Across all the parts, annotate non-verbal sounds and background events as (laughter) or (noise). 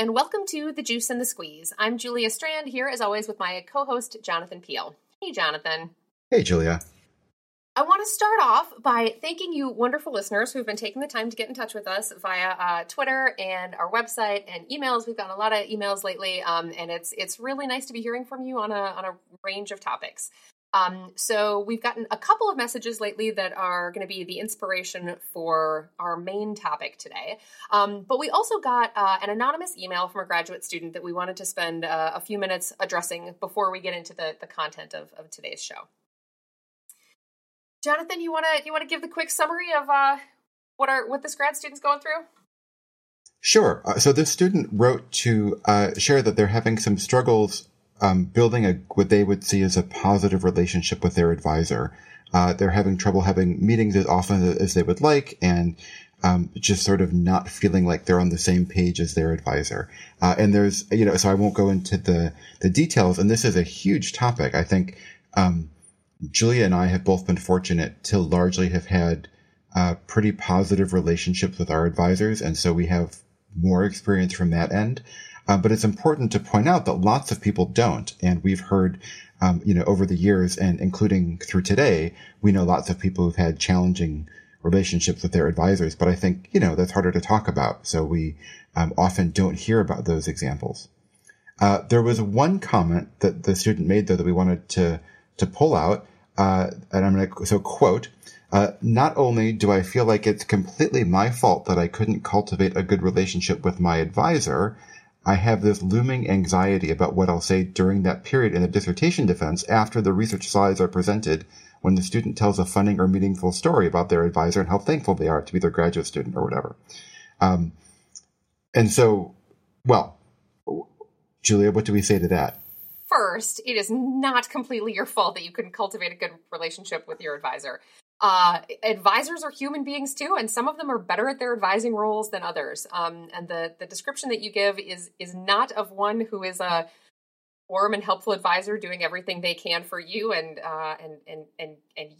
and welcome to The Juice and the Squeeze. I'm Julia Strand here, as always, with my co host, Jonathan Peelle. Hey, Jonathan. Hey, Julia. I want to start off by thanking you, wonderful listeners, who've been taking the time to get in touch with us via uh, Twitter and our website and emails. We've gotten a lot of emails lately, um, and it's it's really nice to be hearing from you on a on a range of topics. Um, so we've gotten a couple of messages lately that are going to be the inspiration for our main topic today. Um, but we also got uh, an anonymous email from a graduate student that we wanted to spend uh, a few minutes addressing before we get into the, the content of, of today's show. Jonathan, you want to you want to give the quick summary of uh, what are what this grad student's going through? Sure. Uh, so this student wrote to uh, share that they're having some struggles um, building a what they would see as a positive relationship with their advisor. Uh, they're having trouble having meetings as often as they would like, and um, just sort of not feeling like they're on the same page as their advisor. Uh, and there's, you know, so I won't go into the the details. And this is a huge topic. I think um, Julia and I have both been fortunate to largely have had uh, pretty positive relationships with our advisors, and so we have more experience from that end. Uh, but it's important to point out that lots of people don't. And we've heard, um, you know, over the years and including through today, we know lots of people who've had challenging relationships with their advisors. But I think, you know, that's harder to talk about. So we um, often don't hear about those examples. Uh, there was one comment that the student made though that we wanted to, to pull out. Uh, and I'm going to, so quote, uh, not only do I feel like it's completely my fault that I couldn't cultivate a good relationship with my advisor, I have this looming anxiety about what I'll say during that period in the dissertation defense after the research slides are presented when the student tells a funny or meaningful story about their advisor and how thankful they are to be their graduate student or whatever. Um, and so, well, Julia, what do we say to that? First, it is not completely your fault that you couldn't cultivate a good relationship with your advisor uh, advisors are human beings too, and some of them are better at their advising roles than others. Um, and the the description that you give is is not of one who is a warm and helpful advisor doing everything they can for you, and uh, and and and and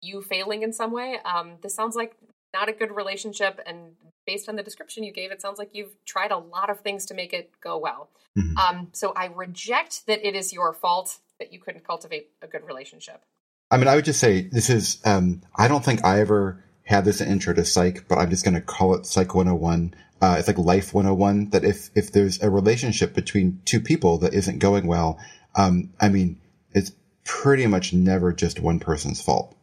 you failing in some way. Um, this sounds like not a good relationship, and based on the description you gave, it sounds like you've tried a lot of things to make it go well. Mm-hmm. Um, so I reject that it is your fault that you couldn't cultivate a good relationship. I mean, I would just say this is, um, I don't think I ever had this intro to psych, but I'm just going to call it psych 101. Uh, it's like life 101 that if, if there's a relationship between two people that isn't going well, um, I mean, it's pretty much never just one person's fault.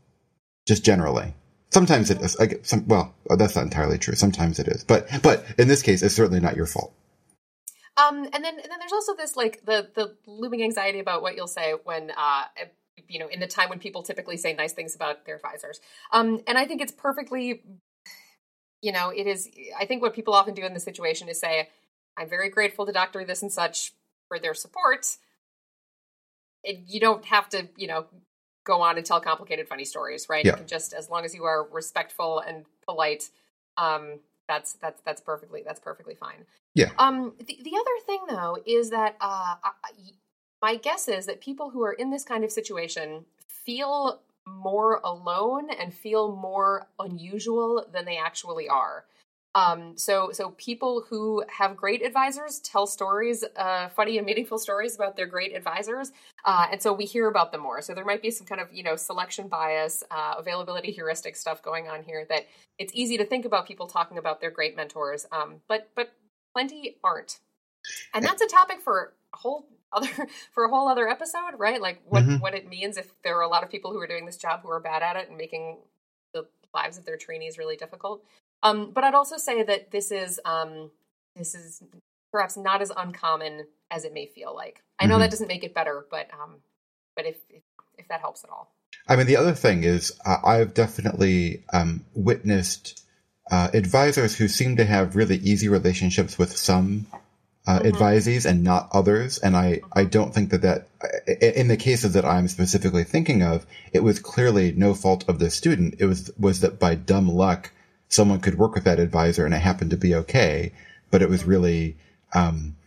Just generally. Sometimes it is. I get some, well, that's not entirely true. Sometimes it is, but, but in this case, it's certainly not your fault. Um, and then, and then there's also this like the the looming anxiety about what you'll say when uh, you know in the time when people typically say nice things about their advisors. Um, and i think it's perfectly you know it is i think what people often do in this situation is say i'm very grateful to dr this and such for their support. And you don't have to you know go on and tell complicated funny stories right? Yeah. you can just as long as you are respectful and polite um, that's that's that's perfectly that's perfectly fine. Yeah. Um the, the other thing though is that uh I, my guess is that people who are in this kind of situation feel more alone and feel more unusual than they actually are. Um, so, so people who have great advisors tell stories, uh, funny and meaningful stories about their great advisors, uh, and so we hear about them more. So there might be some kind of you know selection bias, uh, availability heuristic stuff going on here. That it's easy to think about people talking about their great mentors, um, but but plenty aren't, and that's a topic for a whole other (laughs) for a whole other episode, right? Like what mm-hmm. what it means if there are a lot of people who are doing this job who are bad at it and making the lives of their trainees really difficult. Um, but I'd also say that this is um, this is perhaps not as uncommon as it may feel like. I know mm-hmm. that doesn't make it better, but um, but if, if, if that helps at all. I mean, the other thing is uh, I've definitely um, witnessed uh, advisors who seem to have really easy relationships with some uh, mm-hmm. advisees and not others. And I, I don't think that that, in the cases that I'm specifically thinking of, it was clearly no fault of the student. It was, was that by dumb luck, someone could work with that advisor and it happened to be okay. But it was really, um,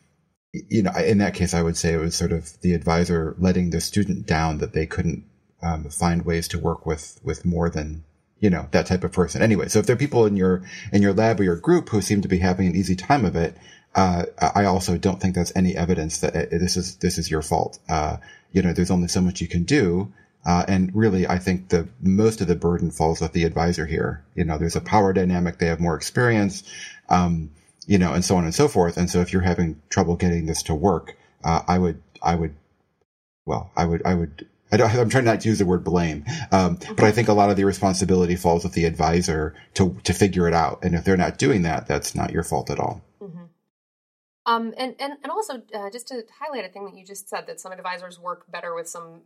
you know, in that case, I would say it was sort of the advisor letting the student down that they couldn't um, find ways to work with with more than you know that type of person. Anyway, so if there are people in your in your lab or your group who seem to be having an easy time of it, uh, I also don't think that's any evidence that uh, this is this is your fault. Uh, you know, there's only so much you can do, uh, and really, I think the most of the burden falls with the advisor here. You know, there's a power dynamic; they have more experience, um, you know, and so on and so forth. And so, if you're having trouble getting this to work, uh, I would, I would, well, I would, I would. I don't I I am trying not to use the word blame, um, but I think a lot of the responsibility falls with the advisor to to figure it out. And if they're not doing that, that's not your fault at all. Um, and, and, and also, uh, just to highlight a thing that you just said, that some advisors work better with some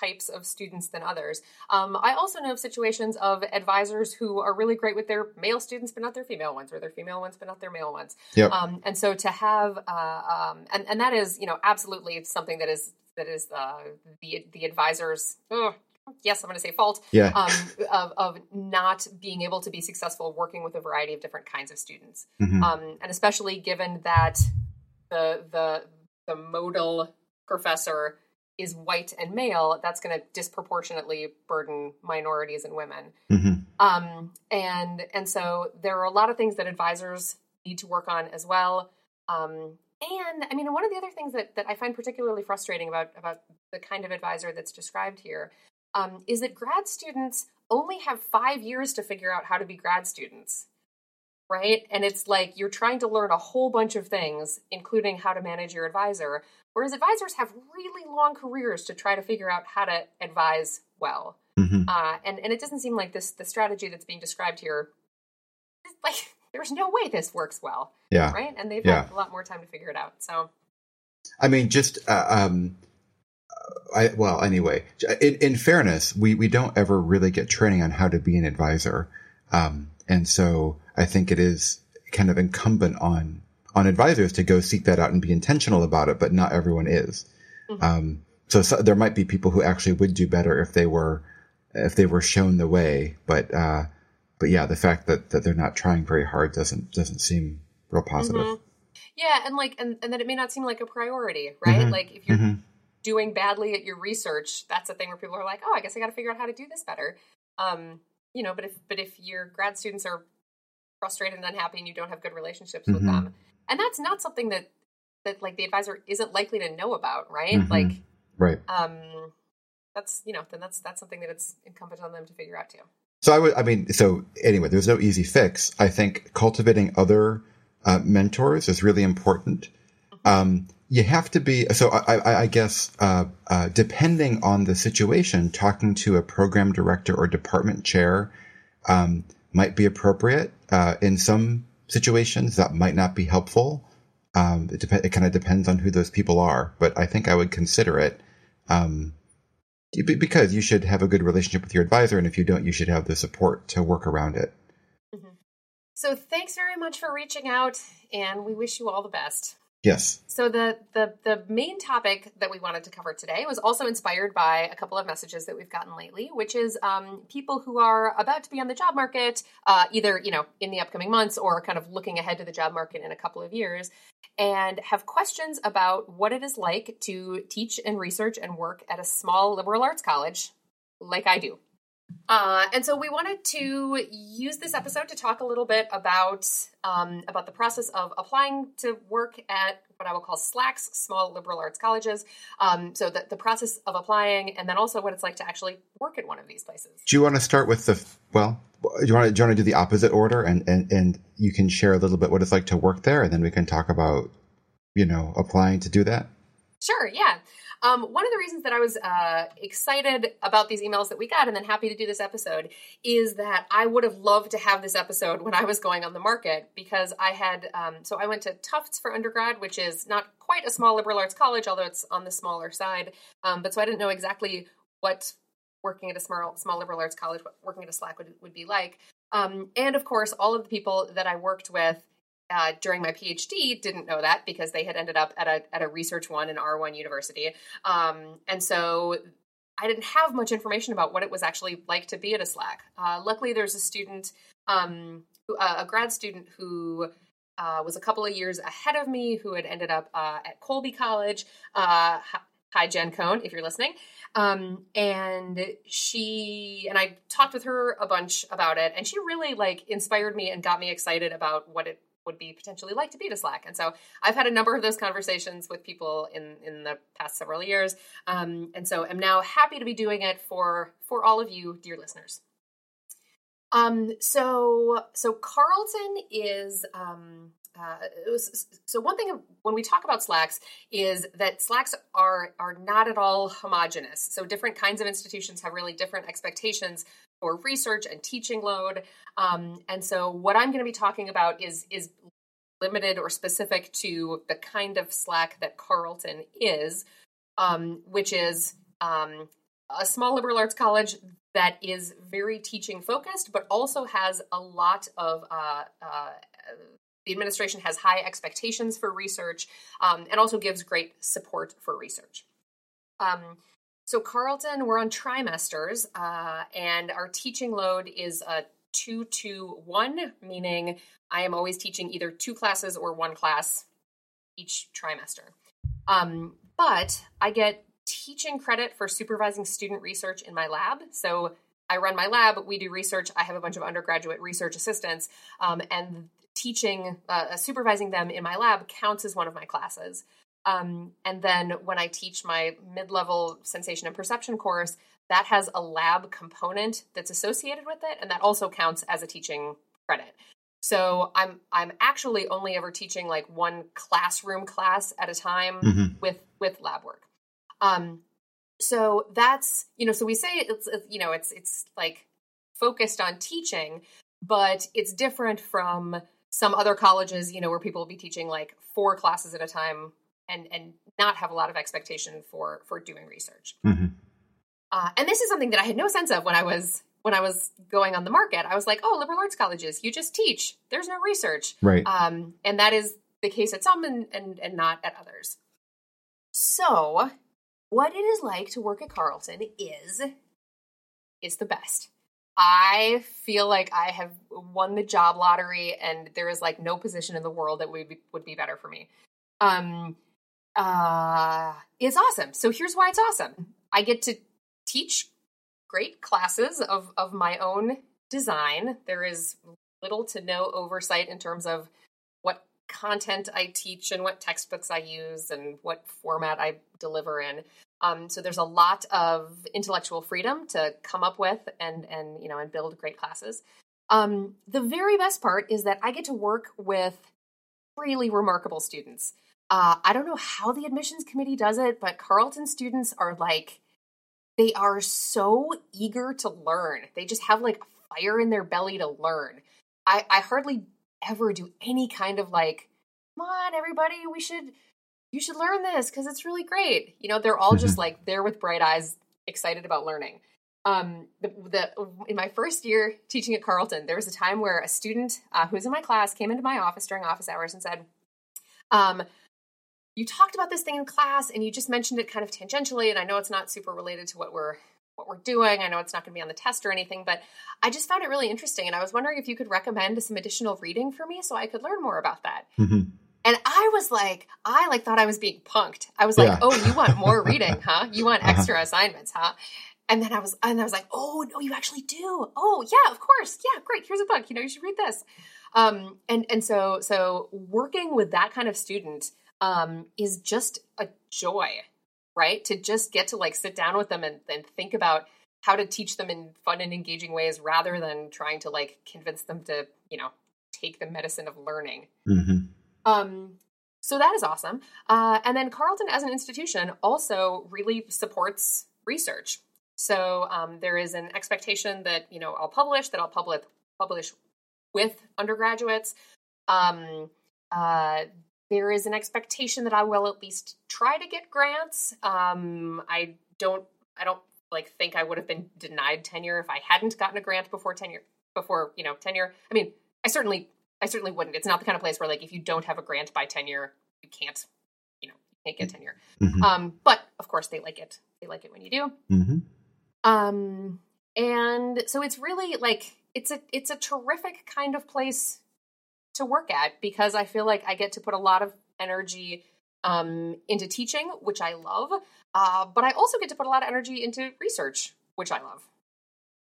types of students than others. Um, I also know of situations of advisors who are really great with their male students, but not their female ones, or their female ones, but not their male ones. Yep. Um, and so to have, uh, um, and, and that is, you know, absolutely something that is, that is uh, the, the advisors, oh, yes, I'm going to say fault yeah. um, of, of not being able to be successful working with a variety of different kinds of students. Mm-hmm. Um, and especially given that the, the, the modal professor is white and male, that's going to disproportionately burden minorities and women. Mm-hmm. Um, and and so there are a lot of things that advisors need to work on as well. Um, and I mean, one of the other things that, that I find particularly frustrating about about the kind of advisor that's described here um, is that grad students only have five years to figure out how to be grad students right? And it's like you're trying to learn a whole bunch of things, including how to manage your advisor, Whereas advisors have really long careers to try to figure out how to advise well. Mm-hmm. Uh, and, and it doesn't seem like this the strategy that's being described here, like (laughs) there's no way this works well. Yeah. Right. And they've yeah. had a lot more time to figure it out. So, I mean, just, uh, um, I, well, anyway, in, in, fairness, we, we don't ever really get training on how to be an advisor. Um, and so I think it is kind of incumbent on on advisors to go seek that out and be intentional about it, but not everyone is. Mm-hmm. Um, so, so, there might be people who actually would do better if they were if they were shown the way, but uh, but yeah, the fact that, that they're not trying very hard doesn't doesn't seem real positive. Mm-hmm. Yeah, and like and, and that it may not seem like a priority, right? Mm-hmm. Like if you're mm-hmm. doing badly at your research, that's a thing where people are like, oh, I guess I got to figure out how to do this better. Um, you know, but if but if your grad students are frustrated and unhappy and you don't have good relationships with mm-hmm. them, and that's not something that that like the advisor isn't likely to know about, right? Mm-hmm. Like, right. Um, that's you know, then that's that's something that it's incumbent on them to figure out too. So I would, I mean, so anyway, there's no easy fix. I think cultivating other uh, mentors is really important. Mm-hmm. Um, you have to be so. I, I guess uh, uh, depending on the situation, talking to a program director or department chair um, might be appropriate. Uh, in some situations that might not be helpful. Um, it, dep- it kind of depends on who those people are, but I think I would consider it um, because you should have a good relationship with your advisor, and if you don't, you should have the support to work around it. Mm-hmm. So, thanks very much for reaching out, and we wish you all the best. Yes. So the the the main topic that we wanted to cover today was also inspired by a couple of messages that we've gotten lately, which is um, people who are about to be on the job market, uh, either you know in the upcoming months or kind of looking ahead to the job market in a couple of years, and have questions about what it is like to teach and research and work at a small liberal arts college, like I do. Uh, and so we wanted to use this episode to talk a little bit about um, about the process of applying to work at what I will call SLACs, small liberal arts colleges. Um, so the, the process of applying, and then also what it's like to actually work at one of these places. Do you want to start with the well? Do you want to, do you want to do the opposite order, and, and and you can share a little bit what it's like to work there, and then we can talk about you know applying to do that. Sure. Yeah. Um, one of the reasons that I was uh, excited about these emails that we got and then happy to do this episode is that I would have loved to have this episode when I was going on the market because I had, um, so I went to Tufts for undergrad, which is not quite a small liberal arts college, although it's on the smaller side. Um, but so I didn't know exactly what working at a small, small liberal arts college, working at a SLAC would, would be like. Um, and of course, all of the people that I worked with uh, during my PhD didn't know that because they had ended up at a at a research one in R1 university, um, and so I didn't have much information about what it was actually like to be at a SLAC. Uh, luckily, there's a student, um, uh, a grad student who uh, was a couple of years ahead of me, who had ended up uh, at Colby College. Uh, hi, Jen Coane, if you're listening. Um, and she and I talked with her a bunch about it, and she really like inspired me and got me excited about what it would be potentially like to be to SLAC. And so I've had a number of those conversations with people in in the past several years, um, and so I'm now happy to be doing it for for all of you, dear listeners. Um, so so Carleton is um, uh, so one thing when we talk about SLACs is that SLACs are are not at all homogenous so different kinds of institutions have really different expectations for research and teaching load um, and so what i'm going to be talking about is is limited or specific to the kind of SLAC that carleton is um, which is um, a small liberal arts college that is very teaching focused but also has a lot of uh, uh, the administration has high expectations for research um, and also gives great support for research. Um, so, Carleton, we're on trimesters, uh, and our teaching load is a two to one, meaning I am always teaching either two classes or one class each trimester. Um, but I get teaching credit for supervising student research in my lab. So I run my lab, we do research. I have a bunch of undergraduate research assistants, um, and teaching, uh, supervising them in my lab counts as one of my classes. Um, and then when I teach my mid level sensation and perception course, that has a lab component that's associated with it, and that also counts as a teaching credit. So I'm I'm actually only ever teaching like one classroom class at a time mm-hmm. with with lab work. Um, so that's you know so we say it's, it's you know it's it's like focused on teaching, but it's different from some other colleges, you know, where people will be teaching like four classes at a time and and not have a lot of expectation for for doing research. Mm-hmm. Uh, and this is something that I had no sense of when I was when I was going on the market. I was like, oh, liberal arts colleges, you just teach. There's no research, right? Um, and that is the case at some and, and and not at others. So, what it is like to work at Carleton is is the best. I feel like I have won the job lottery and there is like no position in the world that would be, would be better for me. Um uh is awesome. So here's why it's awesome. I get to teach great classes of of my own design. There is little to no oversight in terms of what content I teach and what textbooks I use and what format I deliver in. Um, so there's a lot of intellectual freedom to come up with and and you know and build great classes. Um, the very best part is that I get to work with really remarkable students. Uh, I don't know how the admissions committee does it, but Carleton students are like they are so eager to learn. They just have like fire in their belly to learn. I, I hardly ever do any kind of like, come on, everybody, we should you should learn this because it's really great. You know, they're all mm-hmm. just like there with bright eyes, excited about learning. Um, the, the in my first year teaching at Carleton, there was a time where a student uh, who was in my class came into my office during office hours and said, um, "You talked about this thing in class, and you just mentioned it kind of tangentially, and I know it's not super related to what we're what we're doing. I know it's not going to be on the test or anything, but I just found it really interesting, and I was wondering if you could recommend some additional reading for me so I could learn more about that." Mm-hmm. And I was like, I like thought I was being punked. I was like, yeah. oh, you want more (laughs) reading, huh? You want uh-huh. extra uh-huh. assignments, huh? And then I was, and I was like, oh no, you actually do. Oh yeah, of course. Yeah, great. Here's a book. You know, you should read this. Um, and and so so working with that kind of student um, is just a joy, right? To just get to like sit down with them and, and think about how to teach them in fun and engaging ways rather than trying to like convince them to, you know, take the medicine of learning. Mm-hmm. Um, so that is awesome. Uh, and then Carleton, as an institution, also really supports research. So um, there is an expectation that you know I'll publish, that I'll publish publish with undergraduates. Um, uh, there is an expectation that I will at least try to get grants. Um, I don't. I don't like think I would have been denied tenure if I hadn't gotten a grant before tenure. Before you know tenure. I mean, I certainly I certainly wouldn't. It's not the kind of place where like if you don't have a grant by tenure, you can't, you know, you can't get tenure. Mm-hmm. Um, but of course they like it. They like it when you do. Mm-hmm. Um, and so it's really like it's a it's a terrific kind of place to work at because I feel like I get to put a lot of energy um, into teaching, which I love, uh, but I also get to put a lot of energy into research, which I love.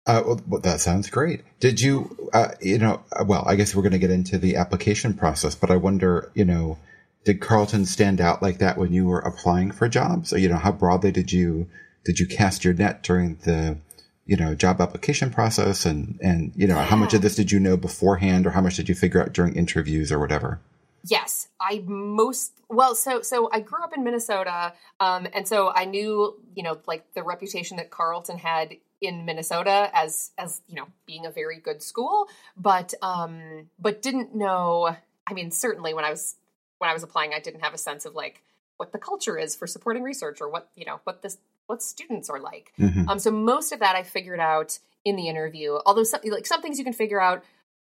Uh, well, that sounds great. Did you, uh, you know, uh, well, I guess we're going to get into the application process, but I wonder, you know, did Carleton stand out like that when you were applying for jobs? Or, you know, how broadly did you, did you cast your net during the, you know, job application process? And, and, you know, yeah. how much of this did you know beforehand or how much did you figure out during interviews or whatever? Yes, I most well. So so I grew up in Minnesota, um, and so I knew you know like the reputation that Carleton had in Minnesota as as you know being a very good school, but um, but didn't know. I mean, certainly when I was when I was applying, I didn't have a sense of like what the culture is for supporting research or what you know what this what students are like. Mm-hmm. Um, so most of that I figured out in the interview. Although some, like some things you can figure out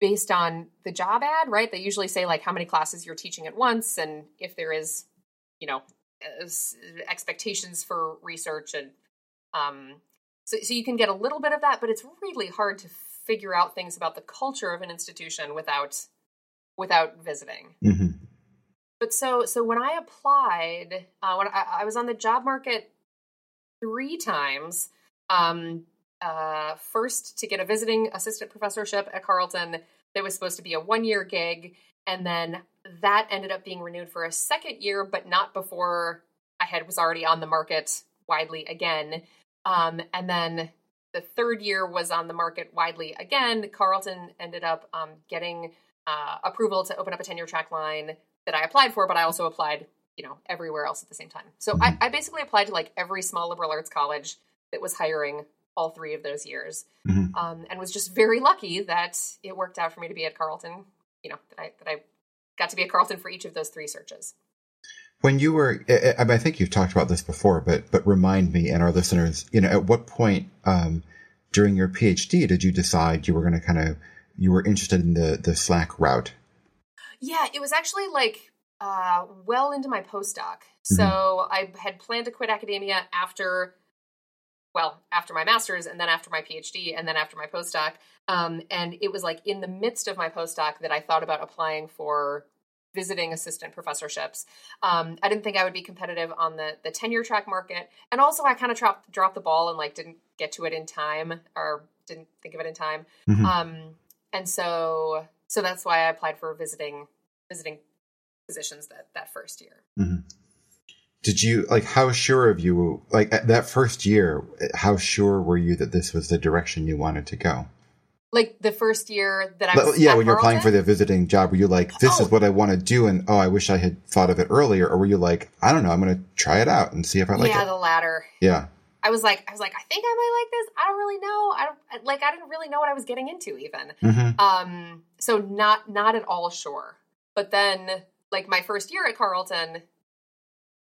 based on the job ad, right? They usually say like how many classes you're teaching at once and if there is, you know, expectations for research and um so, so you can get a little bit of that, but it's really hard to figure out things about the culture of an institution without without visiting. Mm-hmm. But so so when I applied, uh, when I, I was on the job market three times, um, uh, first to get a visiting assistant professorship at Carleton that was supposed to be a one year gig. And then that ended up being renewed for a second year, but not before I had was already on the market widely again. Um, and then the third year was on the market widely again. Carleton ended up um, getting uh, approval to open up a tenure track line that I applied for, but I also applied, you know, everywhere else at the same time. So I, I basically applied to like every small liberal arts college that was hiring all three of those years, mm-hmm. um, and was just very lucky that it worked out for me to be at Carleton. You know that I that I got to be at Carleton for each of those three searches. When you were, I, I think you've talked about this before, but but remind me and our listeners, you know, at what point um, during your PhD did you decide you were going to kind of you were interested in the the SLAC route? Yeah, it was actually like uh, well into my postdoc. Mm-hmm. So I had planned to quit academia after well, after my master's and then after my PhD and then after my postdoc. Um, and it was like in the midst of my postdoc that I thought about applying for visiting assistant professorships. Um, I didn't think I would be competitive on the the tenure track market, and also I kind of dropped dropped the ball and like didn't get to it in time or didn't think of it in time. Mm-hmm. Um, and so so that's why I applied for visiting visiting positions that that first year. Mm-hmm. Did you like how sure of you like that first year how sure were you that this was the direction you wanted to go? Like the first year that I was yeah when you're applying for the visiting job were you like this oh. is what I want to do and oh I wish I had thought of it earlier or were you like I don't know I'm going to try it out and see if I like yeah, it yeah the latter. Yeah. I was like I was like I think I might like this. I don't really know. I don't like I didn't really know what I was getting into even. Mm-hmm. um so not not at all sure. But then like my first year at Carleton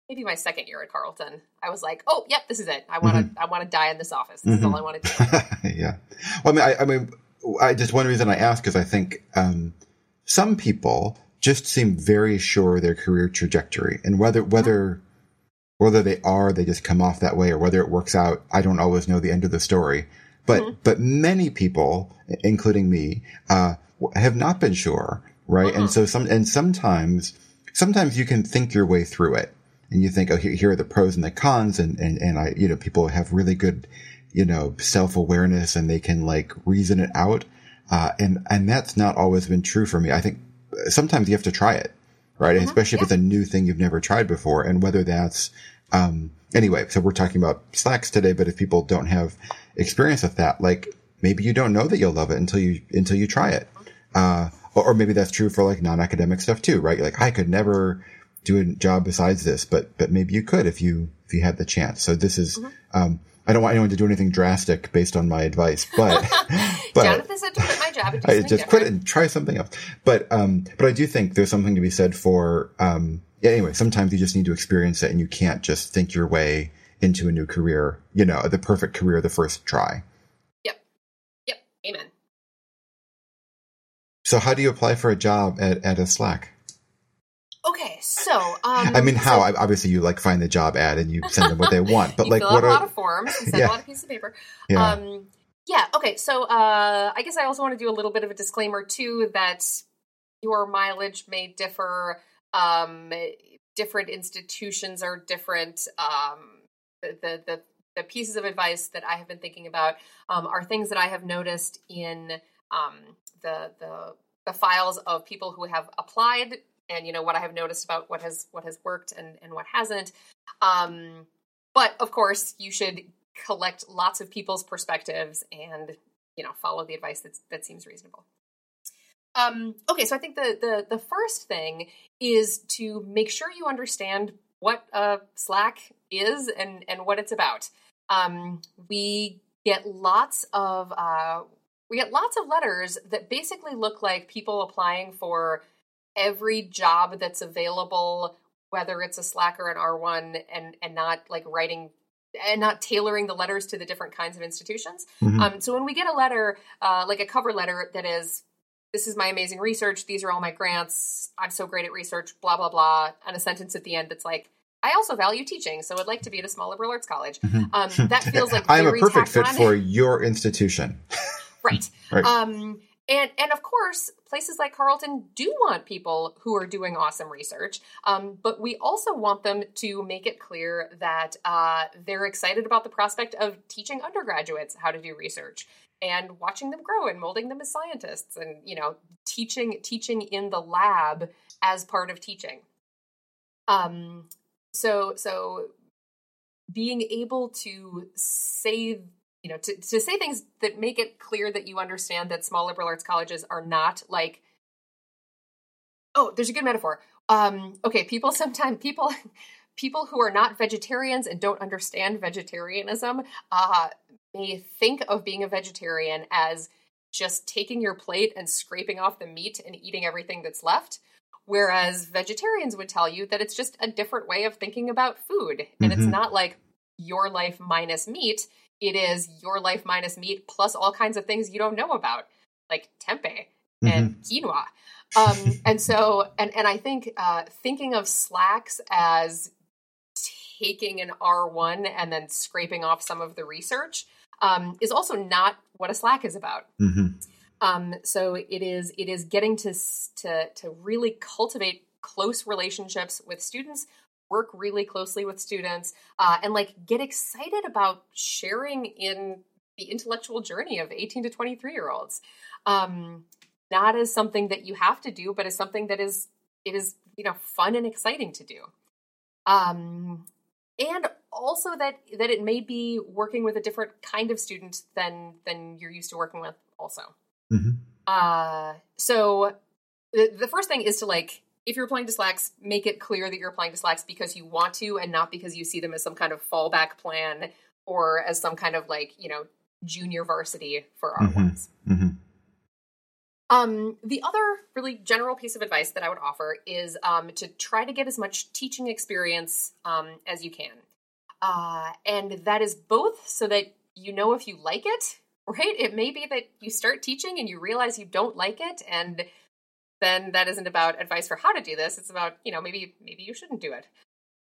maybe my second year at Carleton, I was like, "Oh, yep, this is it. I want to, mm-hmm. I want to die in this office. This mm-hmm. is all I want to do." (laughs) yeah. Well, I mean, I, I, mean, I just one reason I ask is I think um, some people just seem very sure of their career trajectory, and whether whether whether they are, they just come off that way, or whether it works out, I don't always know the end of the story. But mm-hmm. but many people, including me, uh, have not been sure, right? And mm-hmm. so some and sometimes sometimes you can think your way through it and you think, oh, here, here are the pros and the cons. And, and, and I, you know, people have really good, you know, self awareness and they can like reason it out. Uh, and, and that's not always been true for me. I think sometimes you have to try it, right? Uh-huh, Especially yeah. if it's a new thing you've never tried before. And whether that's, um, anyway, so we're talking about SLACs today, but if people don't have experience with that, like maybe you don't know that you'll love it until you, until you try it. Uh, or, or maybe that's true for like non-academic stuff too, right? Like I could never, do a job besides this, but but maybe you could if you if you had the chance. So this is. Mm-hmm. Um, I don't want anyone to do anything drastic based on my advice, but (laughs) (laughs) but Jonathan said to quit my job. I just different. quit it and try something else. But um, but I do think there's something to be said for um. Yeah, anyway, sometimes you just need to experience it, and you can't just think your way into a new career. You know, the perfect career the first try. Yep. Yep. Amen. So, how do you apply for a job at at a SLAC? Okay, so um, I mean, how? So, Obviously, you like find the job ad and you send them what they want, but (laughs) like, what are a lot of forms and send yeah. a lot of pieces of paper. Yeah. Um, yeah. Okay. So uh, I guess I also want to do a little bit of a disclaimer too that your mileage may differ. Um, different institutions are different. Um, the, the, the the pieces of advice that I have been thinking about um, are things that I have noticed in um, the the the files of people who have applied and you know what I have noticed about what has what has worked and and what hasn't. Um, but of course, you should collect lots of people's perspectives and you know follow the advice that that seems reasonable. Um, okay, so I think the, the the first thing is to make sure you understand what uh, SLAC is and and what it's about. Um, we get lots of uh, we get lots of letters that basically look like people applying for every job that's available, whether it's a SLAC or an R1, and and not like writing and not tailoring the letters to the different kinds of institutions. Mm-hmm. Um, so when we get a letter, uh, like a cover letter that is, this is my amazing research, these are all my grants, I'm so great at research, blah blah blah, and a sentence at the end that's like, I also value teaching, so I'd like to be at a small liberal arts college. Mm-hmm. Um, that (laughs) feels like I'm a perfect fit on. for your institution. (laughs) right. right. Um, and and of course, places like Carleton do want people who are doing awesome research, um, but we also want them to make it clear that uh, they're excited about the prospect of teaching undergraduates how to do research and watching them grow and molding them as scientists, and you know, teaching teaching in the lab as part of teaching. Um, so so being able to say you know, to, to say things that make it clear that you understand that small liberal arts colleges are not like, oh, there's a good metaphor. Um, okay, people sometimes people (laughs) people who are not vegetarians and don't understand vegetarianism uh, may think of being a vegetarian as just taking your plate and scraping off the meat and eating everything that's left. Whereas vegetarians would tell you that it's just a different way of thinking about food. And mm-hmm. it's not like your life minus meat it is your life minus meat plus all kinds of things you don't know about, like tempeh mm-hmm. and quinoa. Um, (laughs) and so, and and I think uh, thinking of SLACs as taking an R1 and then scraping off some of the research um, is also not what a SLAC is about. Mm-hmm. Um, so it is it is getting to to to really cultivate close relationships with students work really closely with students uh, and like get excited about sharing in the intellectual journey of 18 to 23 year olds um, not as something that you have to do but as something that is it is you know fun and exciting to do. Um, and also that that it may be working with a different kind of student than than you're used to working with also. Mm-hmm. uh, so the, the first thing is to like if you're applying to SLACs, make it clear that you're applying to SLACs because you want to and not because you see them as some kind of fallback plan or as some kind of like, you know, junior varsity for R1s. Mm-hmm. Mm-hmm. Um, the other really general piece of advice that I would offer is um, to try to get as much teaching experience um, as you can. Uh, and that is both so that you know if you like it, (laughs) right? It may be that you start teaching and you realize you don't like it and then that isn't about advice for how to do this. It's about, you know, maybe maybe you shouldn't do it.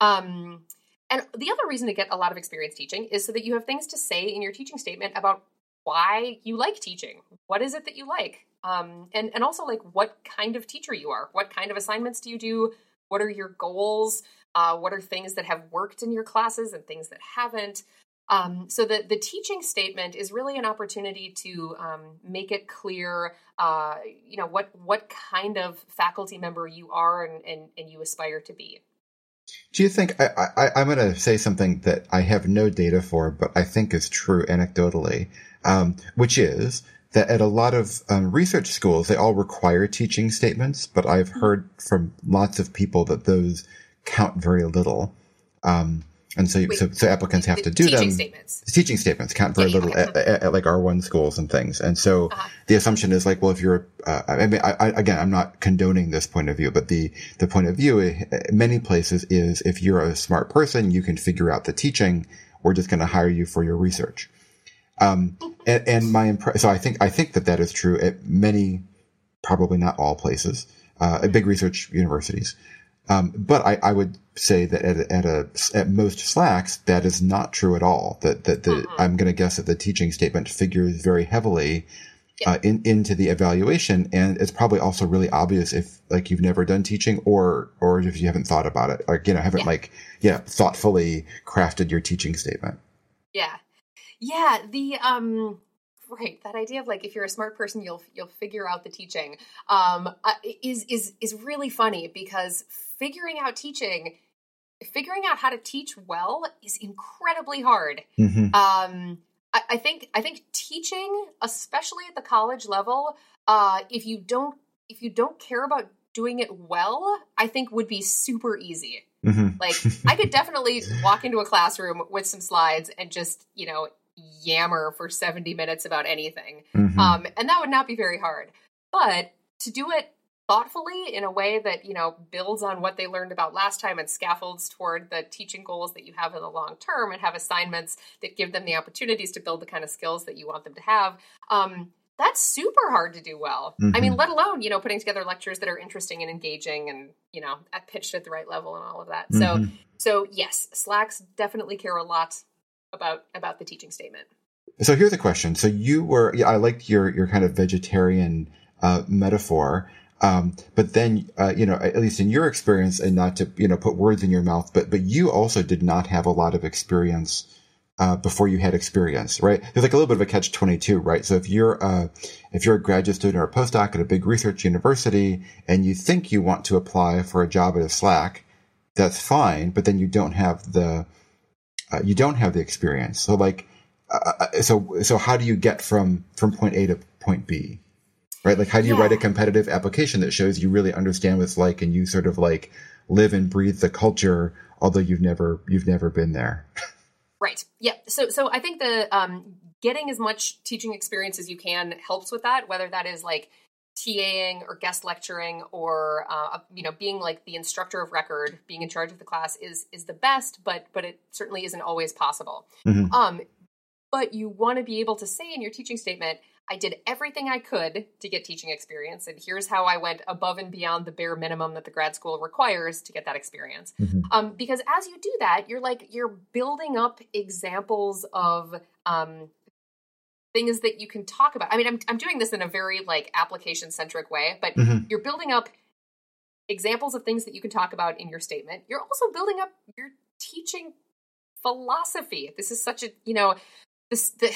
Um, and the other reason to get a lot of experience teaching is so that you have things to say in your teaching statement about why you like teaching. What is it that you like? Um, and and also like what kind of teacher you are. What kind of assignments do you do? What are your goals? Uh, what are things that have worked in your classes and things that haven't? Um, so the, the teaching statement is really an opportunity to um, make it clear, uh, you know, what what kind of faculty member you are and, and, and you aspire to be. Do you think I, I, am going to say something that I have no data for, but I think is true anecdotally, um, which is that at a lot of um, research schools, they all require teaching statements, but I've mm-hmm. heard from lots of people that those count very little. Um, and so, Wait, so, so applicants have to do teaching them. Statements. Teaching statements count very yeah, little at, at, at, like R1 schools and things. And so uh-huh. the assumption is like, well, if you're, uh, I mean, I, I, again, I'm not condoning this point of view, but the, the point of view in eh, many places is if you're a smart person, you can figure out the teaching. We're just going to hire you for your research. Um, and, and my impression, so I think, I think that that is true at many, probably not all places, uh, at big research universities. Um, but I, I, would say that at, at, a, at most SLACs that is not true at all. That that the, mm-hmm. I'm going to guess that the teaching statement figures very heavily uh, in, into the evaluation, and it's probably also really obvious if like you've never done teaching or or if you haven't thought about it, like you know haven't yeah. like yeah thoughtfully crafted your teaching statement. Yeah. Yeah, the um right that idea of like if you're a smart person you'll you'll figure out the teaching um uh, is is is really funny because figuring out teaching figuring out how to teach well is incredibly hard Mm-hmm. um I, I think i think teaching especially at the college level uh if you don't if you don't care about doing it well i think would be super easy Mm-hmm. like (laughs) I could definitely walk into a classroom with some slides and just, you know, yammer for 70 minutes about anything. Mhm. Um, and that would not be very hard. But to do it thoughtfully in a way that, you know, builds on what they learned about last time and scaffolds toward the teaching goals that you have in the long term and have assignments that give them the opportunities to build the kind of skills that you want them to have. Um, that's super hard to do well. I mean, Mhm. let alone, you know, putting together lectures that are interesting and engaging and, you know, at pitched at the right level and all of that. So Mhm. so yes, SLACs definitely care a lot about about the teaching statement. So here's a question. So you were, yeah, I liked your, your kind of vegetarian, uh, metaphor. Um, but then, uh, you know, at least in your experience and not to, you know, put words in your mouth, but, but you also did not have a lot of experience, uh, before you had experience, right? There's like a little bit of a catch 22, right? So if you're, uh, if you're a graduate student or a postdoc at a big research university and you think you want to apply for a job at a SLAC, that's fine, but then you don't have the, uh, you don't have the experience. So like, uh, uh, so so how do you get from from point A to point B? Right? Like how do you Yeah. write a competitive application that shows you really understand what it's like and you sort of like live and breathe the culture although you've never you've never been there. Right. Yeah. So so I think the um getting as much teaching experience as you can helps with that, whether that is like TAing or guest lecturing or uh, you know being like the instructor of record, being in charge of the class is is the best, but but it certainly isn't always possible. Mhm. Um, but you want to be able to say in your teaching statement, I did everything I could to get teaching experience, and here's how I went above and beyond the bare minimum that the grad school requires to get that experience. Mhm. Um, because as you do that, you're like you're building up examples of um, things that you can talk about. I mean, I'm I'm doing this in a very like application centric way, but Mhm. you're building up examples of things that you can talk about in your statement. You're also building up your teaching philosophy. This is such a you know this the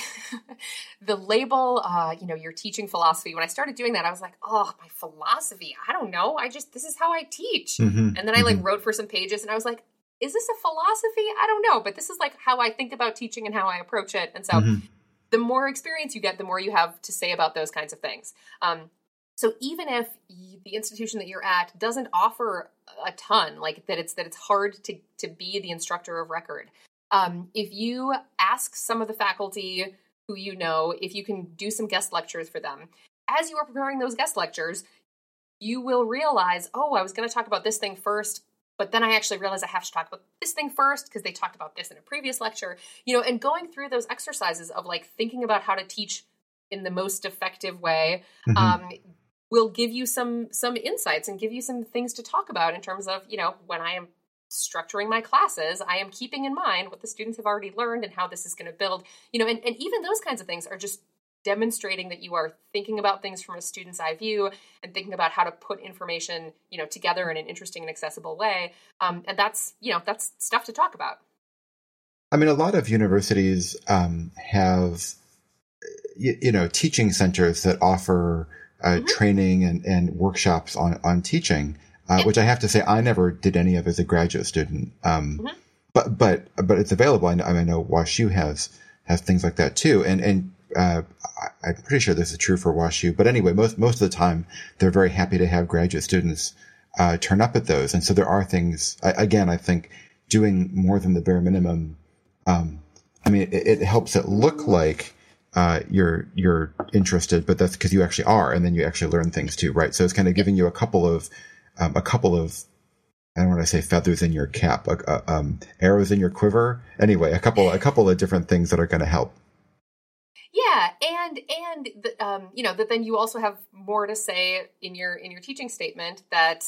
(laughs) the label uh you know your teaching philosophy. When i started doing that i was like oh my philosophy. I don't know. I just this is how i teach. Mhm. and then i like Mhm. wrote for some pages and i was like is this a philosophy? I don't know but this is like how i think about teaching and how i approach it. And so Mhm. the more experience you get the more you have to say about those kinds of things. Um so even if y the institution that you're at doesn't offer a ton like that it's that it's hard to to be the instructor of record um, if you ask some of the faculty who you know if you can do some guest lectures for them as you are preparing those guest lectures you will realize oh i was going to talk about this thing first but then i actually realized i have to talk about this thing first because they talked about this in a previous lecture you know and going through those exercises of like thinking about how to teach in the most effective way Mhm. um, will give you some some insights and give you some things to talk about in terms of you know when i am structuring my classes i am keeping in mind what the students have already learned and how this is going to build you know and, and even those kinds of things are just demonstrating that you are thinking about things from a student's eye view and thinking about how to put information you know together in an interesting and accessible way. Um, and that's you know that's stuff to talk about. I mean, a lot of universities um, have, you, you know, teaching centers that offer uh, Mhm. training and, and workshops on on teaching, uh, which I have to say I never did any of as a graduate student. Um, Mhm. But but but it's available. I know, I know WashU has has things like that too, and and. Uh, I'm pretty sure this is true for WashU, but anyway, most most of the time they're very happy to have graduate students uh, turn up at those, and so there are things. I, again, I think doing more than the bare minimum um, I mean, it, it helps it look like uh, you're you're interested, but that's because you actually are, and then you actually learn things too, right? So it's kind of giving you a couple of um, a couple of I don't want to say feathers in your cap, uh, um, arrows in your quiver. Anyway, a couple a couple of different things that are going to help. Yeah, and and the, um, you know that then you also have more to say in your in your teaching statement that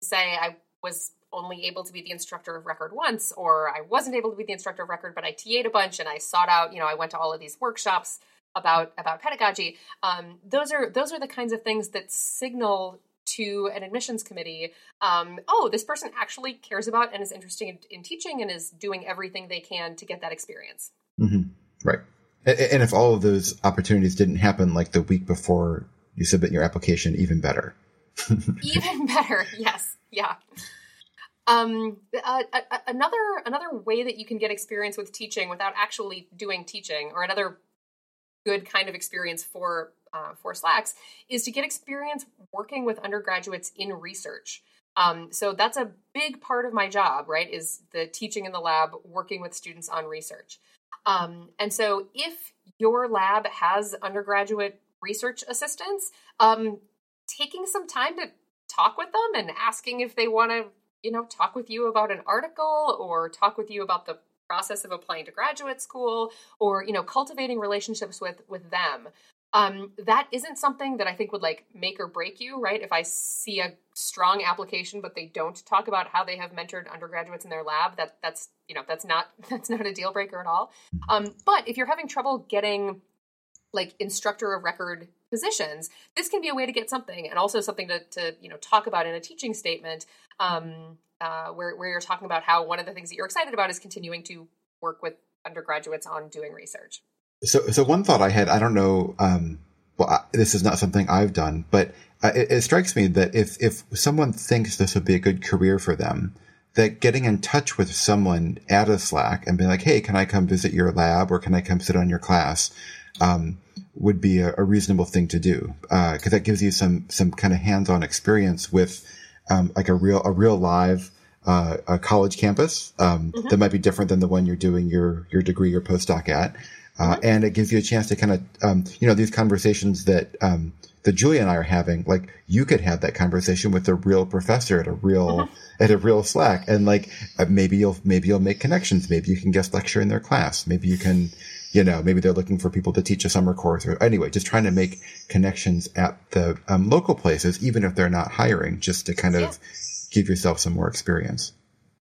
say I was only able to be the instructor of record once, or I wasn't able to be the instructor of record, but I TA'd a bunch and I sought out. You know, I went to all of these workshops about about pedagogy. Um, those are those are the kinds of things that signal to an admissions committee um, oh this person actually cares about and is interested in, in teaching and is doing everything they can to get that experience Mm-hmm. Right. And if all of those opportunities didn't happen like the week before you submit your application, even better. (laughs) even better. Yes. Yeah. Um, uh, another another way that you can get experience with teaching without actually doing teaching, or another good kind of experience for uh, for SLACs is to get experience working with undergraduates in research. Um, so that's a big part of my job, right? Is the teaching in the lab, working with students on research. Um, and so if your lab has undergraduate research assistants, um, taking some time to talk with them and asking if they want to you know, talk with you about an article or talk with you about the process of applying to graduate school or, you know, cultivating relationships with with them. Um, that isn't something that I think would like make or break you, right? If I see a strong application, but they don't talk about how they have mentored undergraduates in their lab, that that's you know that's not (laughs) that's not a deal breaker at all. Um, but if you're having trouble getting like instructor of record positions, this can be a way to get something and also something to, to you know talk about in a teaching statement um, uh, where, where you're talking about how one of the things that you're excited about is continuing to work with undergraduates on doing research. So, so one thought I had, I don't know, um, well, I, this is not something I've done, but uh, it, it strikes me that if, if someone thinks this would be a good career for them, that getting in touch with someone at a SLAC and being like, Hey, can I come visit your lab or can I come sit on your class? Um, would be a, a, reasonable thing to do. Uh, cause that gives you some, some kind of hands-on experience with, um, like a real, a real live, uh, a college campus, um, mm-hmm. that might be different than the one you're doing your, your degree or postdoc at. Uh, mm-hmm. and it gives you a chance to kind of, um, you know, these conversations that, um, that Julia and I are having, like you could have that conversation with a real professor at a real, mm-hmm. at a real SLAC. And like, uh, maybe you'll, maybe you'll make connections. Maybe you can guest lecture in their class. Maybe you can, you know, maybe they're looking for people to teach a summer course or anyway, just trying to make connections at the um, local places, even if they're not hiring, just to kind of yeah. give yourself some more experience.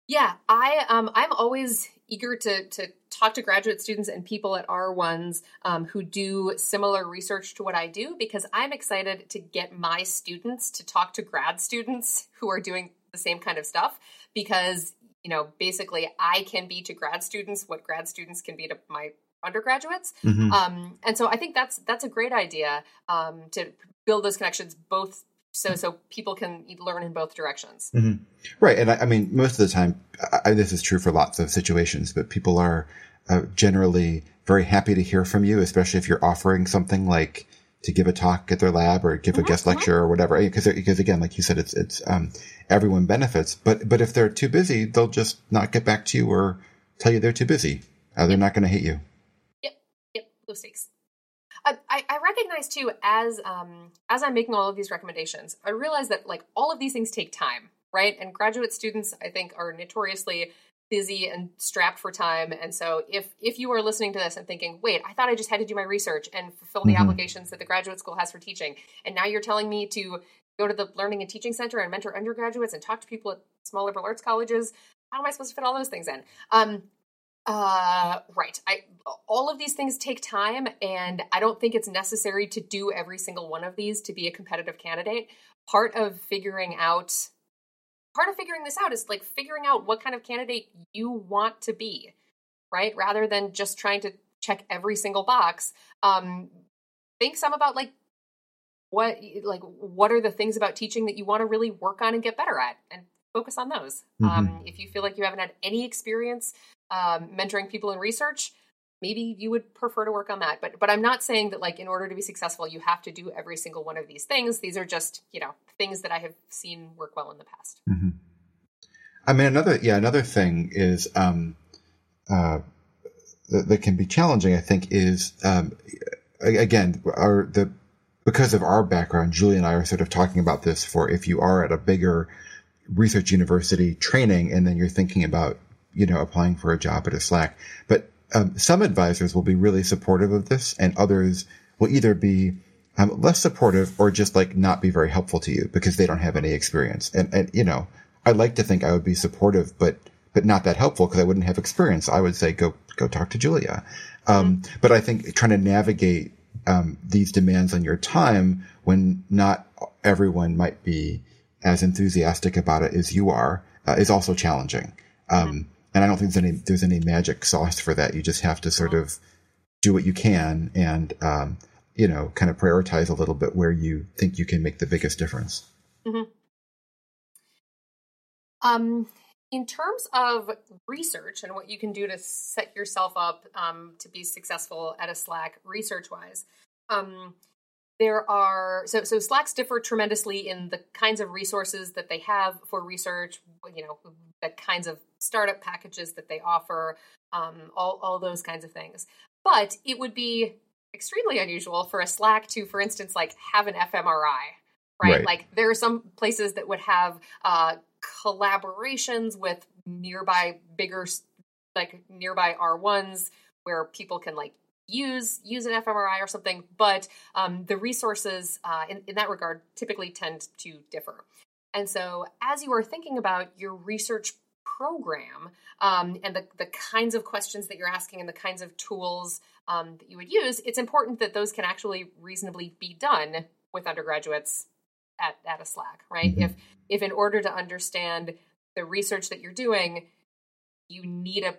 Yeah, I um, I'm always eager to to talk to graduate students and people at R1s um, who do similar research to what I do because I'm excited to get my students to talk to grad students (laughs) who are doing the same kind of stuff because you know basically I can be to grad students what grad students can be to my undergraduates. Mm-hmm. Um, and so I think that's that's a great idea um, to build those connections both so so people can learn in both directions. Mm-hmm. Right, and I, I, mean most of the time, I, this is true for lots of situations, but people are uh, generally very happy to hear from you, especially if you're offering something like to give a talk at their lab or give mm-hmm. a guest mm-hmm. lecture or whatever. Because because again, like you said, it's it's um, everyone benefits. But but if they're too busy, they'll just not get back to you or tell you they're too busy. Uh, they're not going to hate you Yep, yep, low stakes. I, I, recognize too as um, as I'm making all of these recommendations, I realize that like all of these things take time, right? And graduate students, I think, are notoriously busy and strapped for time. And so if if you are listening to this and thinking, wait, I thought I just had to do my research and fulfill the mm-hmm. applications that the graduate school has for teaching, and now you're telling me to go to the Learning and Teaching Center and mentor undergraduates and talk to people at small liberal arts colleges, how am I supposed to fit all those things in? Um, uh, right. I all of these things take time, and I don't think it's necessary to do every single one of these to be a competitive candidate. Part of figuring out, part of figuring this out is like figuring out what kind of candidate you want to be, right? Rather than just trying to check every single box. Um, think some about like what like what are the things about teaching that you want to really work on and get better at, and focus on those. Mm-hmm. Um, if you feel like you haven't had any experience um, mentoring people in research, maybe you would prefer to work on that. But but I'm not saying that like in order to be successful, you have to do every single one of these things. These are just you know things that I have seen work well in the past. Mm-hmm. I mean, another yeah, another thing is um, uh, that, that, can be challenging. I think is um, again our the because of our background, Julie and I are sort of talking about this for if you are at a bigger research university training and then you're thinking about you know, applying for a job at a SLAC. But um, some advisors will be really supportive of this, and others will either be um, less supportive or just like not be very helpful to you because they don't have any experience. And and you know, I like to think I would be supportive, but but not that helpful because I wouldn't have experience. I would say go go talk to Julia. Um, mm-hmm. But I think trying to navigate um, these demands on your time when not everyone might be as enthusiastic about it as you are uh, is also challenging. Um, and I don't think there's any there's any magic sauce for that. You just have to sort of do what you can and um, you know kind of prioritize a little bit where you think you can make the biggest difference. Mm-hmm. Um, in terms of research and what you can do to set yourself up um, to be successful at a SLAC research wise, um, there are so so SLACs differ tremendously in the kinds of resources that they have for research. You know, the kinds of startup packages that they offer, um, all all those kinds of things. But it would be extremely unusual for a SLAC to, for instance, like have an fMRI, right? right. Like there are some places that would have uh, collaborations with nearby bigger, like nearby R1s where people can like use use an fMRI or something, but um, the resources uh, in, in that regard typically tend to differ. And so, as you are thinking about your research program um, and the, the kinds of questions that you're asking and the kinds of tools um, that you would use, it's important that those can actually reasonably be done with undergraduates at, at a SLAC, right? Mm-hmm. If if in order to understand the research that you're doing, you need a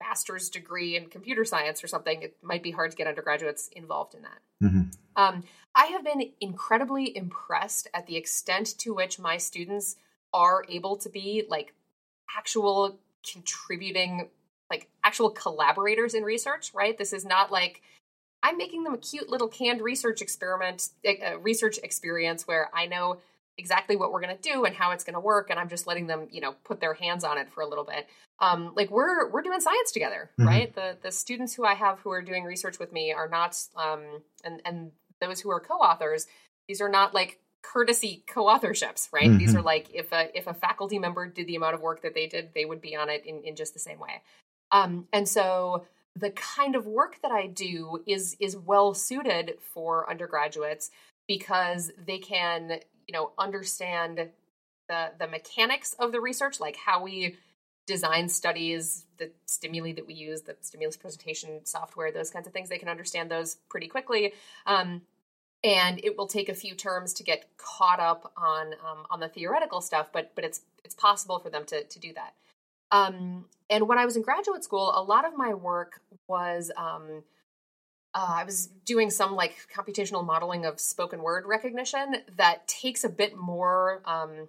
master's degree in computer science or something, it might be hard to get undergraduates involved in that. Mm-hmm. Um, I have been incredibly impressed at the extent to which my students are able to be like actual contributing, like actual collaborators in research, right? This is not like I'm making them a cute little canned research experiment, a eh, uh, research experience where I know exactly what we're going to do and how it's going to work and i'm just letting them you know put their hands on it for a little bit um, like we're we're doing science together mm-hmm. right the the students who i have who are doing research with me are not um, and and those who are co-authors these are not like courtesy co-authorships right mm-hmm. these are like if a if a faculty member did the amount of work that they did they would be on it in, in just the same way um, and so the kind of work that i do is is well suited for undergraduates because they can you know understand the the mechanics of the research like how we design studies the stimuli that we use the stimulus presentation software those kinds of things they can understand those pretty quickly. Um, and it will take a few terms to get caught up on um, on the theoretical stuff but but it's it's possible for them to to do that. Um, and when i was in graduate school a lot of my work was um, uh, I was doing some like computational modeling of spoken word recognition that takes a bit more um,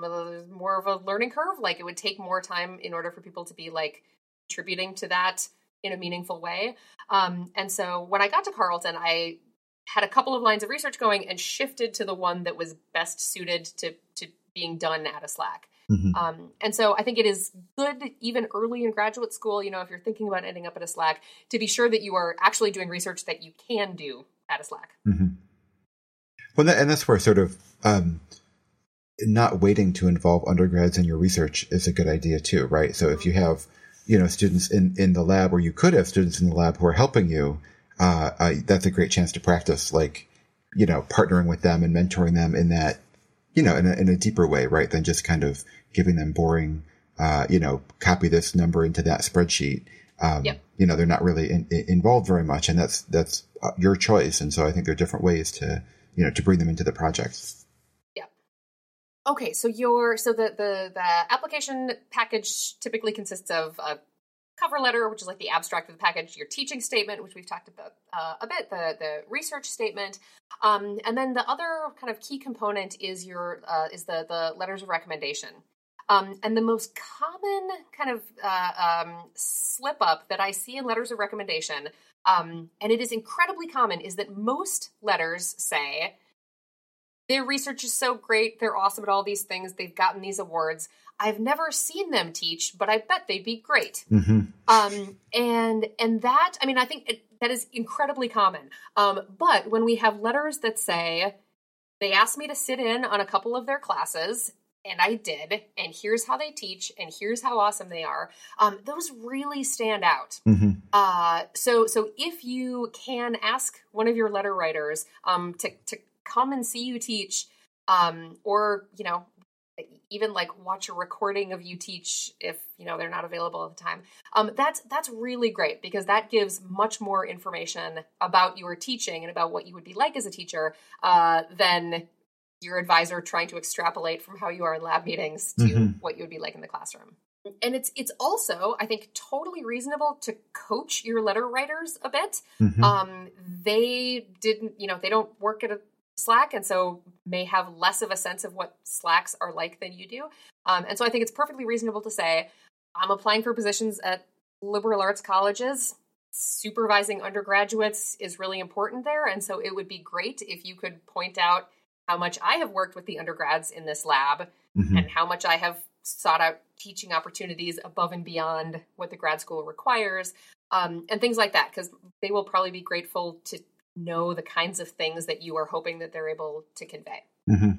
more of a learning curve. Like it would take more time in order for people to be like contributing to that in a meaningful way. Um, and so when I got to Carleton, I had a couple of lines of research going and shifted to the one that was best suited to to being done at a SLAC. Mm-hmm. Um, and so I think it is good, even early in graduate school, you know, if you're thinking about ending up at a SLAC, to be sure that you are actually doing research that you can do at a SLAC. Mm-hmm. Well, and that's where sort of um, not waiting to involve undergrads in your research is a good idea too, right? So if you have, you know, students in, in the lab, or you could have students in the lab who are helping you, uh, uh, that's a great chance to practice, like, you know, partnering with them and mentoring them in that you know, in a, in a deeper way, right? Than just kind of giving them boring, uh, you know, copy this number into that spreadsheet. Um, yep. you know, they're not really in, in, involved very much and that's, that's uh, your choice. And so I think there are different ways to, you know, to bring them into the project. Okay. So your, so the, the, the application package typically consists of a cover letter, which is like the abstract of the package, your teaching statement, which we've talked about uh, a bit, the the research statement, um, and then the other kind of key component is your uh, is the the letters of recommendation. Um, and the most common kind of uh, um, slip up that I see in letters of recommendation, um, and it is incredibly common, is that most letters say their research is so great, they're awesome at all these things, they've gotten these awards. I've never seen them teach, but I bet they'd be great. Mm-hmm. Um, and and that, I mean, I think it, that is incredibly common. Um, but when we have letters that say they asked me to sit in on a couple of their classes, and I did, and here's how they teach, and here's how awesome they are. Um, those really stand out. Mm-hmm. Uh, so, so if you can ask one of your letter writers um, to to come and see you teach, um, or you know, even like watch a recording of you teach if you know they're not available at the time um, that's that's really great because that gives much more information about your teaching and about what you would be like as a teacher uh, than your advisor trying to extrapolate from how you are in lab meetings to mm-hmm. what you would be like in the classroom and it's it's also I think totally reasonable to coach your letter writers a bit. Mhm. Um, they didn't, you know, they don't work at a SLAC, and so may have less of a sense of what SLACs are like than you do. Um, and so I think it's perfectly reasonable to say, I'm applying for positions at liberal arts colleges. Supervising undergraduates is really important there, and so it would be great if you could point out how much I have worked with the undergrads in this lab Mhm. and how much I have sought out teaching opportunities above and beyond what the grad school requires, um, and things like that, because they will probably be grateful to know the kinds of things that you are hoping that they're able to convey. hmm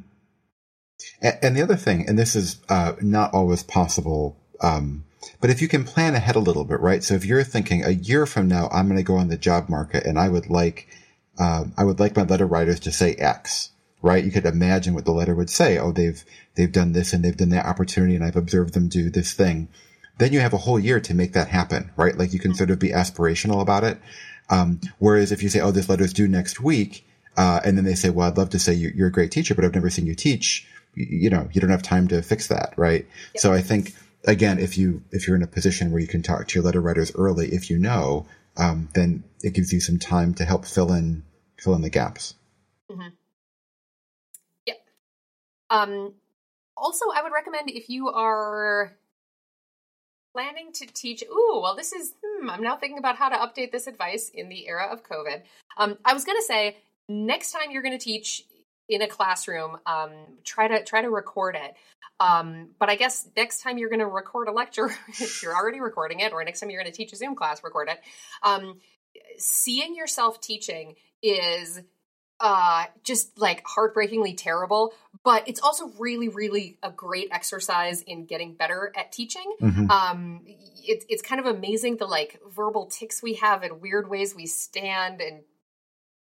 And, and the other thing, and this is uh, not always possible, um, but if you can plan ahead a little bit, right? So if you're thinking a year from now, I'm going to go on the job market, and I would like, um, I would like my letter writers to say X, right? You could imagine what the letter would say. Oh, they've they've done this and they've done that opportunity, and I've observed them do this thing. Then you have a whole year to make that happen, right? Like you can sort of be aspirational about it. Um, whereas if you say, "Oh, this letter's due next week," uh, and then they say, "Well, I'd love to say you- you're a great teacher, but I've never seen you teach," you, you know, you don't have time to fix that, right? So I think again, if you if you're in a position where you can talk to your letter writers early, if you know, um, then it gives you some time to help fill in fill in the gaps. Um, also, I would recommend if you are planning to teach. Ooh, well, this is. Hmm, I'm now thinking about how to update this advice in the era of COVID. Um, I was going to say next time you're going to teach in a classroom, um, try to try to record it. Um, but I guess next time you're going to record a lecture, (laughs) if you're already recording it, or next time you're going to teach a Zoom class, record it. Um, seeing yourself teaching is uh just like heartbreakingly terrible but it's also really really a great exercise in getting better at teaching Mhm. um it, it's kind of amazing the like verbal ticks we have and weird ways we stand and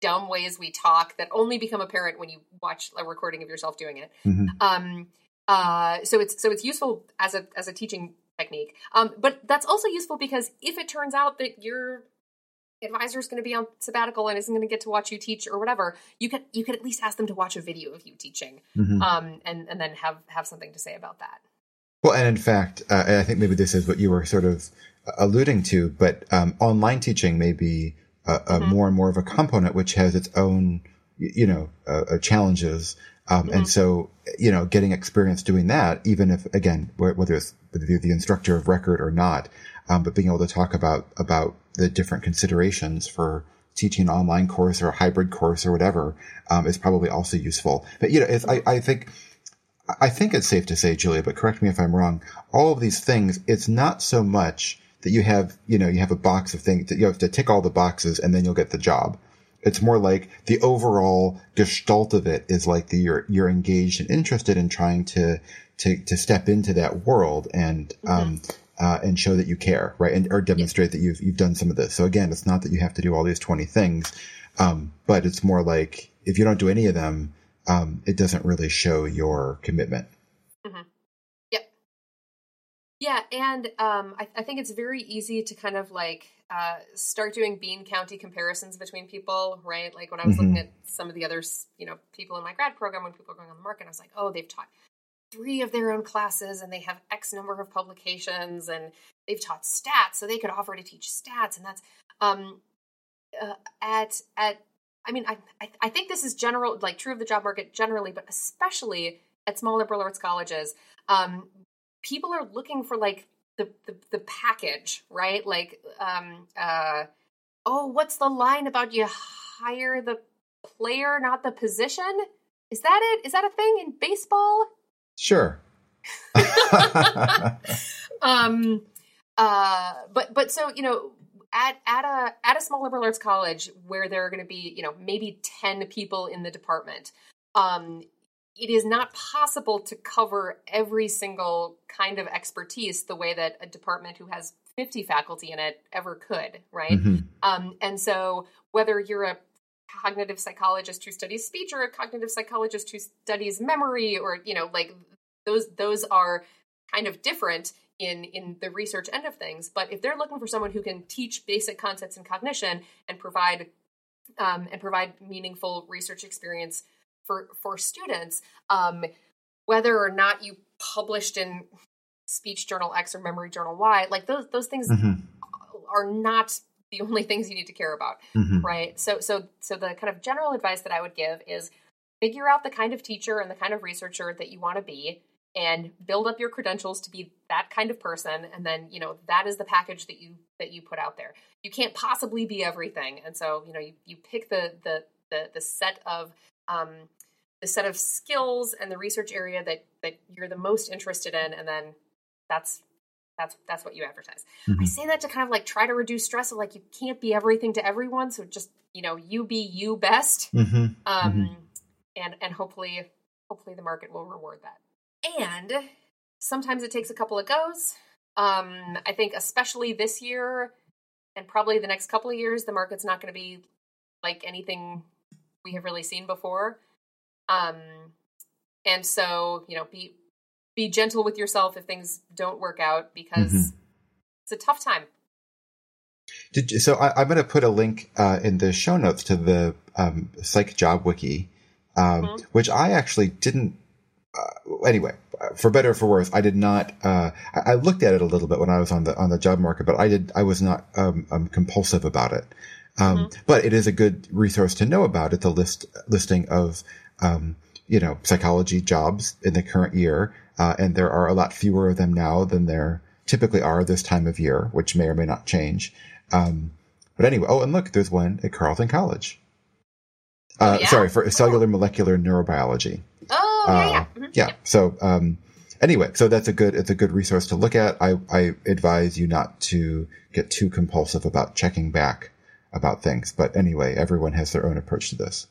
dumb ways we talk that only become apparent when you watch a recording of yourself doing it Mhm. um uh so it's so it's useful as a as a teaching technique um but that's also useful because if it turns out that your advisor is going to be on sabbatical and isn't going to get to watch you teach or whatever you can you can at least ask them to watch a video of you teaching Mhm. um and and then have have something to say about that Well, and in fact, uh, I think maybe this is what you were sort of alluding to, but um, online teaching may be a, a Mhm. more and more of a component which has its own, you know, uh, uh, challenges. Um, And so, you know, getting experience doing that, even if, again, whether it's whether the instructor of record or not, um, but being able to talk about about the different considerations for teaching an online course or a hybrid course or whatever um, is probably also useful. But you know, it's, I, I think I think it's safe to say, Julia, but correct me if I'm wrong. All of these things, it's not so much that you have, you know, you have a box of things that you have to tick all the boxes and then you'll get the job. It's more like the overall gestalt of it is like the, you're, you're engaged and interested in trying to, to, to step into that world and, um, uh, and show that you care, right? And, or demonstrate that you've, you've done some of this. So again, it's not that you have to do all these 20 things. Um, but it's more like if you don't do any of them, um, it doesn't really show your commitment. Yep. Yeah, and um, I, I think it's very easy to kind of like uh, start doing bean county comparisons between people, right? Like when I was looking at some of the other, you know, people in my grad program, when people are going on the market, I was like, oh, they've taught three of their own classes and they have X number of publications and they've taught stats, so they could offer to teach stats, and that's um, uh, at at. I mean, I, I I think this is general, like true of the job market generally, but especially at small liberal arts colleges. Um, people are looking for like the, the the package, right? Like, um, uh, oh, what's the line about you hire the player, not the position? Is that it? Is that a thing in baseball? Sure. (laughs) um, uh, but but so you know, at at a at a small liberal arts college where there are going to be you know maybe ten people in the department, um, it is not possible to cover every single kind of expertise the way that a department who has 50 faculty in it ever could, right? Mhm. Um, and so whether you're a cognitive psychologist who studies speech or a cognitive psychologist who studies memory or you know like those those are kind of different in in the research end of things but if they're looking for someone who can teach basic concepts in cognition and provide um, and provide meaningful research experience for for students um, whether or not you published in speech journal X or memory journal Y. Like those those things Mhm. are not the only things you need to care about, Mhm. right? So so so the kind of general advice that I would give is figure out the kind of teacher and the kind of researcher that you want to be and build up your credentials to be that kind of person and then you know that is the package that you that you put out there you can't possibly be everything and so you know you, you pick the the the, the set of um, the set of skills and the research area that that you're the most interested in and then that's that's that's what you advertise i Mhm. say that to kind of like try to reduce stress of like you can't be everything to everyone so just you know you be you best Mhm. um Mhm. and and hopefully hopefully the market will reward that and sometimes it takes a couple of goes um i think especially this year and probably the next couple of years the market's not going to be like anything we have really seen before um and so you know be be gentle with yourself if things don't work out because Mhm. it's a tough time Did you, so I, I'm going to put a link uh, in the show notes to the um, Psych Job Wiki, um, Mhm. which I actually didn't. Uh, anyway, for better or for worse, I did not. Uh, I, I looked at it a little bit when I was on the on the job market, but I did. I was not um, um, compulsive about it. Um, But it is a good resource to know about it. The list listing of um, you know psychology jobs in the current year, uh, and there are a lot fewer of them now than there typically are this time of year, which may or may not change. Um, but anyway, oh, and look, there's one at Carleton College. Uh, Oh, yeah? Sorry, for cellular molecular neurobiology. oh yeah yeah Uh, Mhm. Yeah. So, um, anyway, so that's a good, it's a good resource to look at. I, I advise you not to get too compulsive about checking back about things. But anyway, everyone has their own approach to this.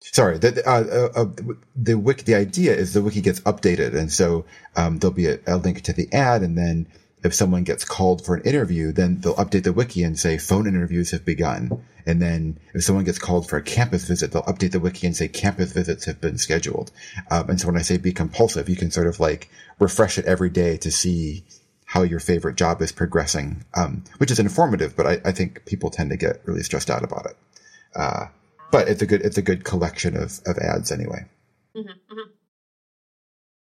Sorry, the, uh, uh, uh, the wiki, the idea is the wiki gets updated. And so, um, there'll be a, a link to the ad. And then if someone gets called for an interview, then they'll update the wiki and say phone interviews have begun. And then if someone gets called for a campus visit, they'll update the wiki and say campus visits have been scheduled. Um, and so when I say be compulsive, you can sort of like refresh it every day to see how your favorite job is progressing, um, which is informative, but I, I think people tend to get really stressed out about it. Uh, but it's a good, it's a good collection of, of ads anyway. Mhm, mhm.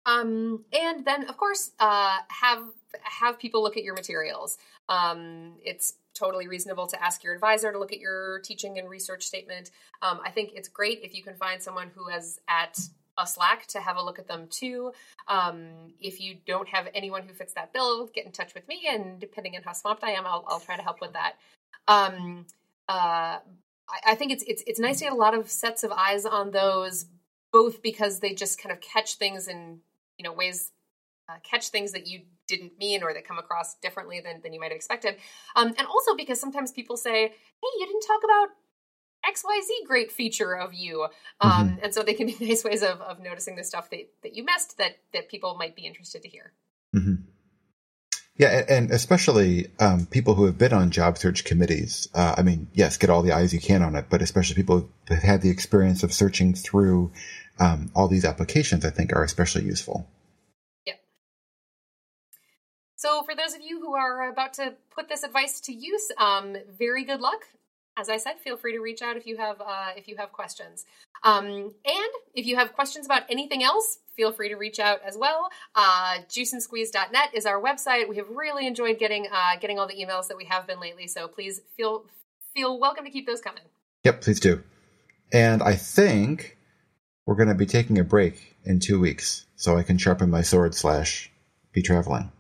Um, and then of course, uh, have have people look at your materials. Um, it's totally reasonable to ask your advisor to look at your teaching and research statement. Um, I think it's great if you can find someone who has at a SLAC to have a look at them too. Um, if you don't have anyone who fits that bill, get in touch with me, and depending on how swamped I am, I'll, I'll try to help with that. Um, uh, I, I think it's it's it's nice to get a lot of sets of eyes on those, both because they just kind of catch things in you know ways uh, catch things that you didn't mean or that come across differently than, than you might have expected. Um, and also because sometimes people say hey you didn't talk about xyz great feature of you. Um, and so they can be (laughs) nice ways of, of noticing the stuff that, that you missed that that people might be interested to hear. Hmm Yeah, and, especially um, people who have been on job search committees. Uh, I mean, yes, get all the eyes you can on it, but especially people who have had the experience of searching through um, all these applications, I think, are especially useful. Yeah. So, for those of you who are about to put this advice to use, um, very good luck. As I said, feel free to reach out if you have uh, if you have questions. Um, and if you have questions about anything else, feel free to reach out as well. Uh, juiceandsqueeze.net is our website. We have really enjoyed getting uh, getting all the emails that we have been lately. So please feel feel welcome to keep those coming. Yep, please do. And I think we're going to be taking a break in two weeks so I can sharpen my sword slash be traveling.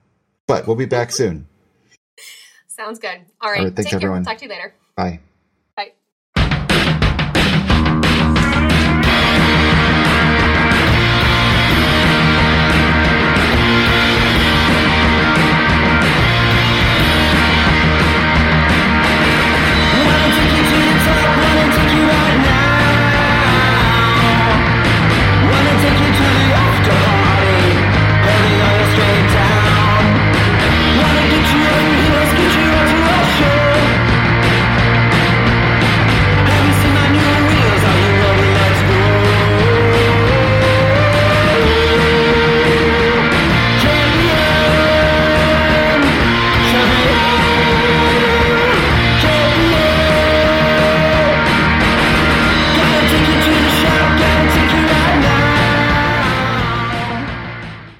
But we'll be back soon. Sounds good. All right, All right, thanks, take care. everyone. Talk to you later. Bye.